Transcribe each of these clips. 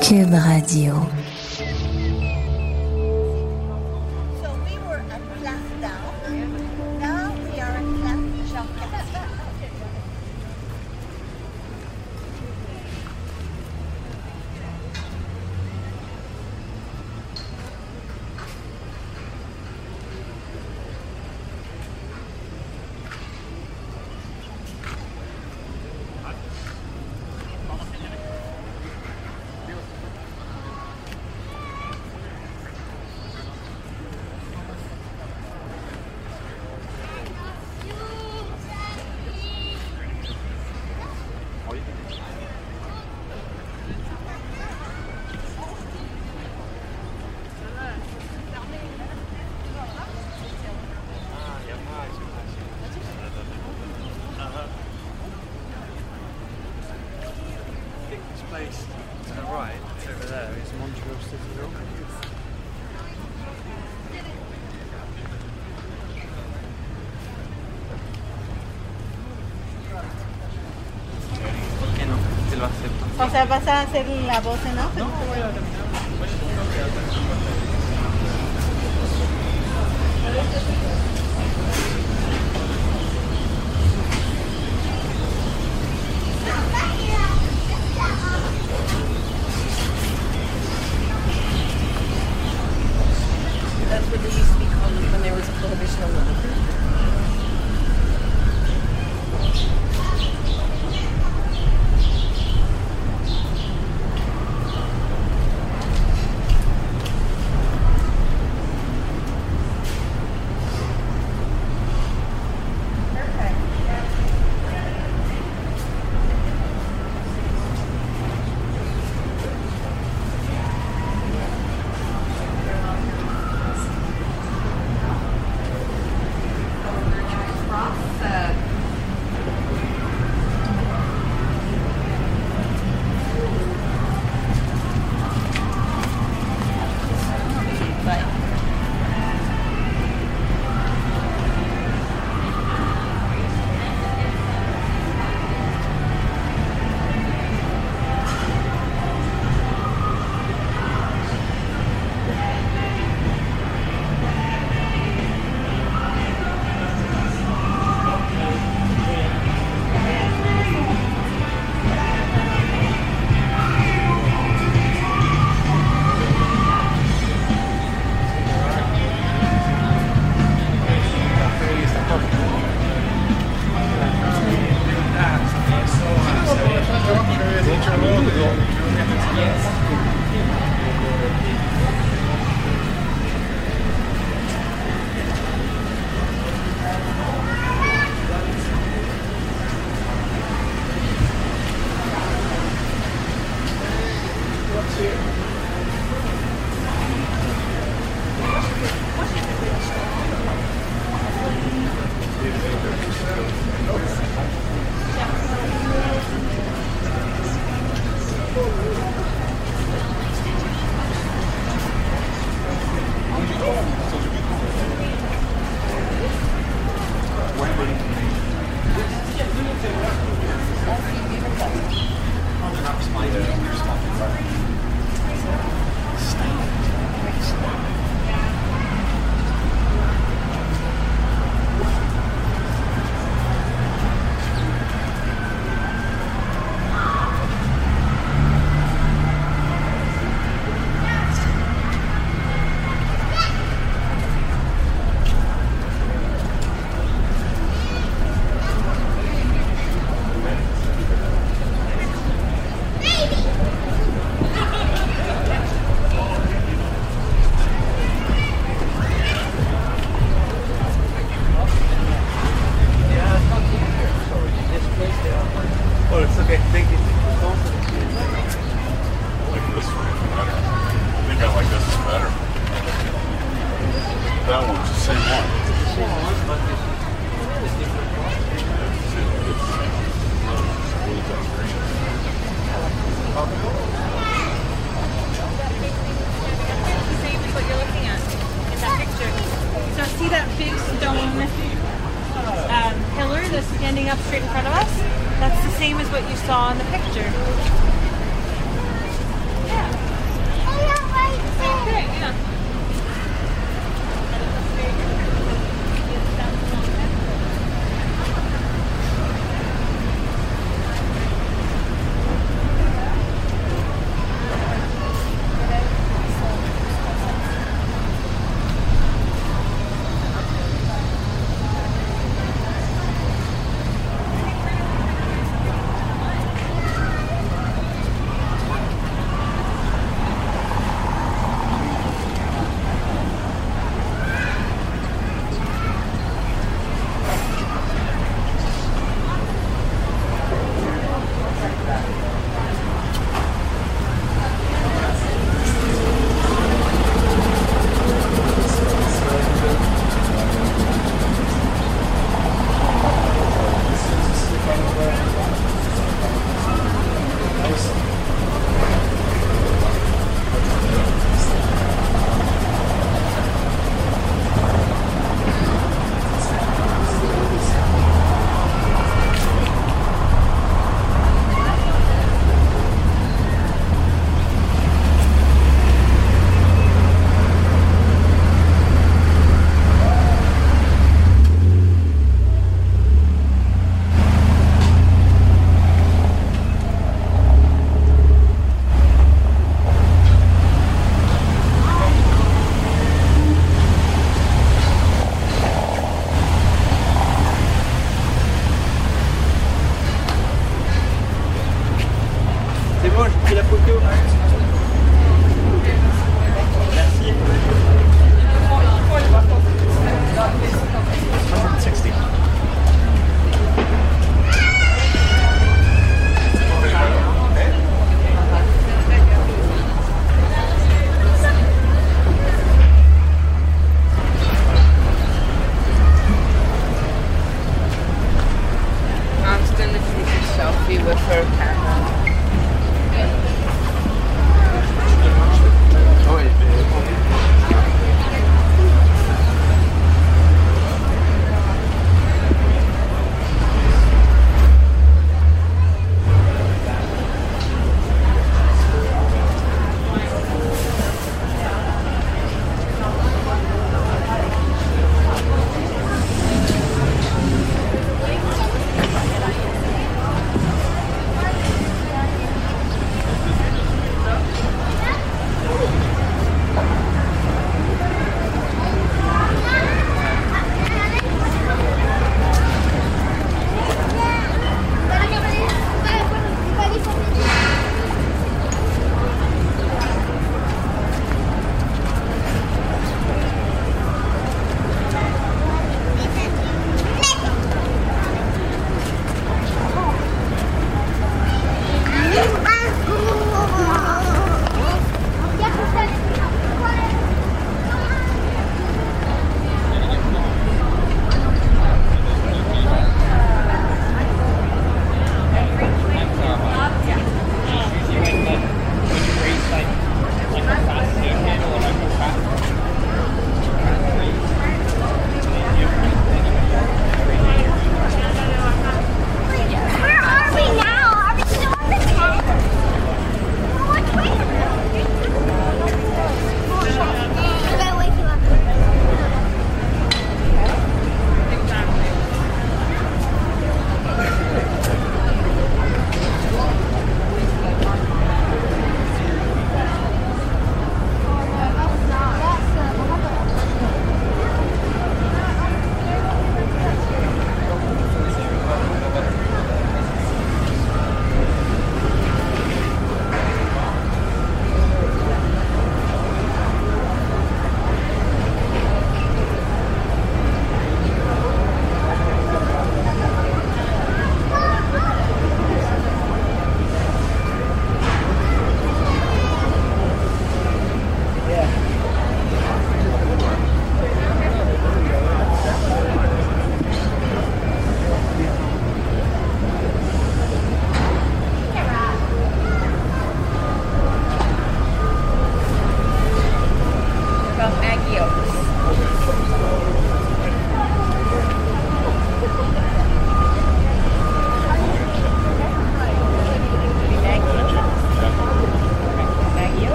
Cube Radio. vas a hacer la voz en off. No,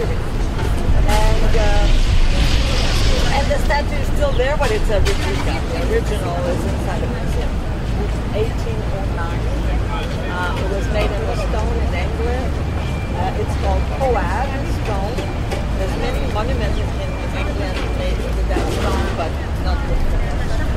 And, uh, and the statue is still there, but it's a replica. The original is inside the museum. 1809. Uh, it was made in stone in England. Uh, it's called Coade stone. There's many monuments in England made with that stone, but not with that.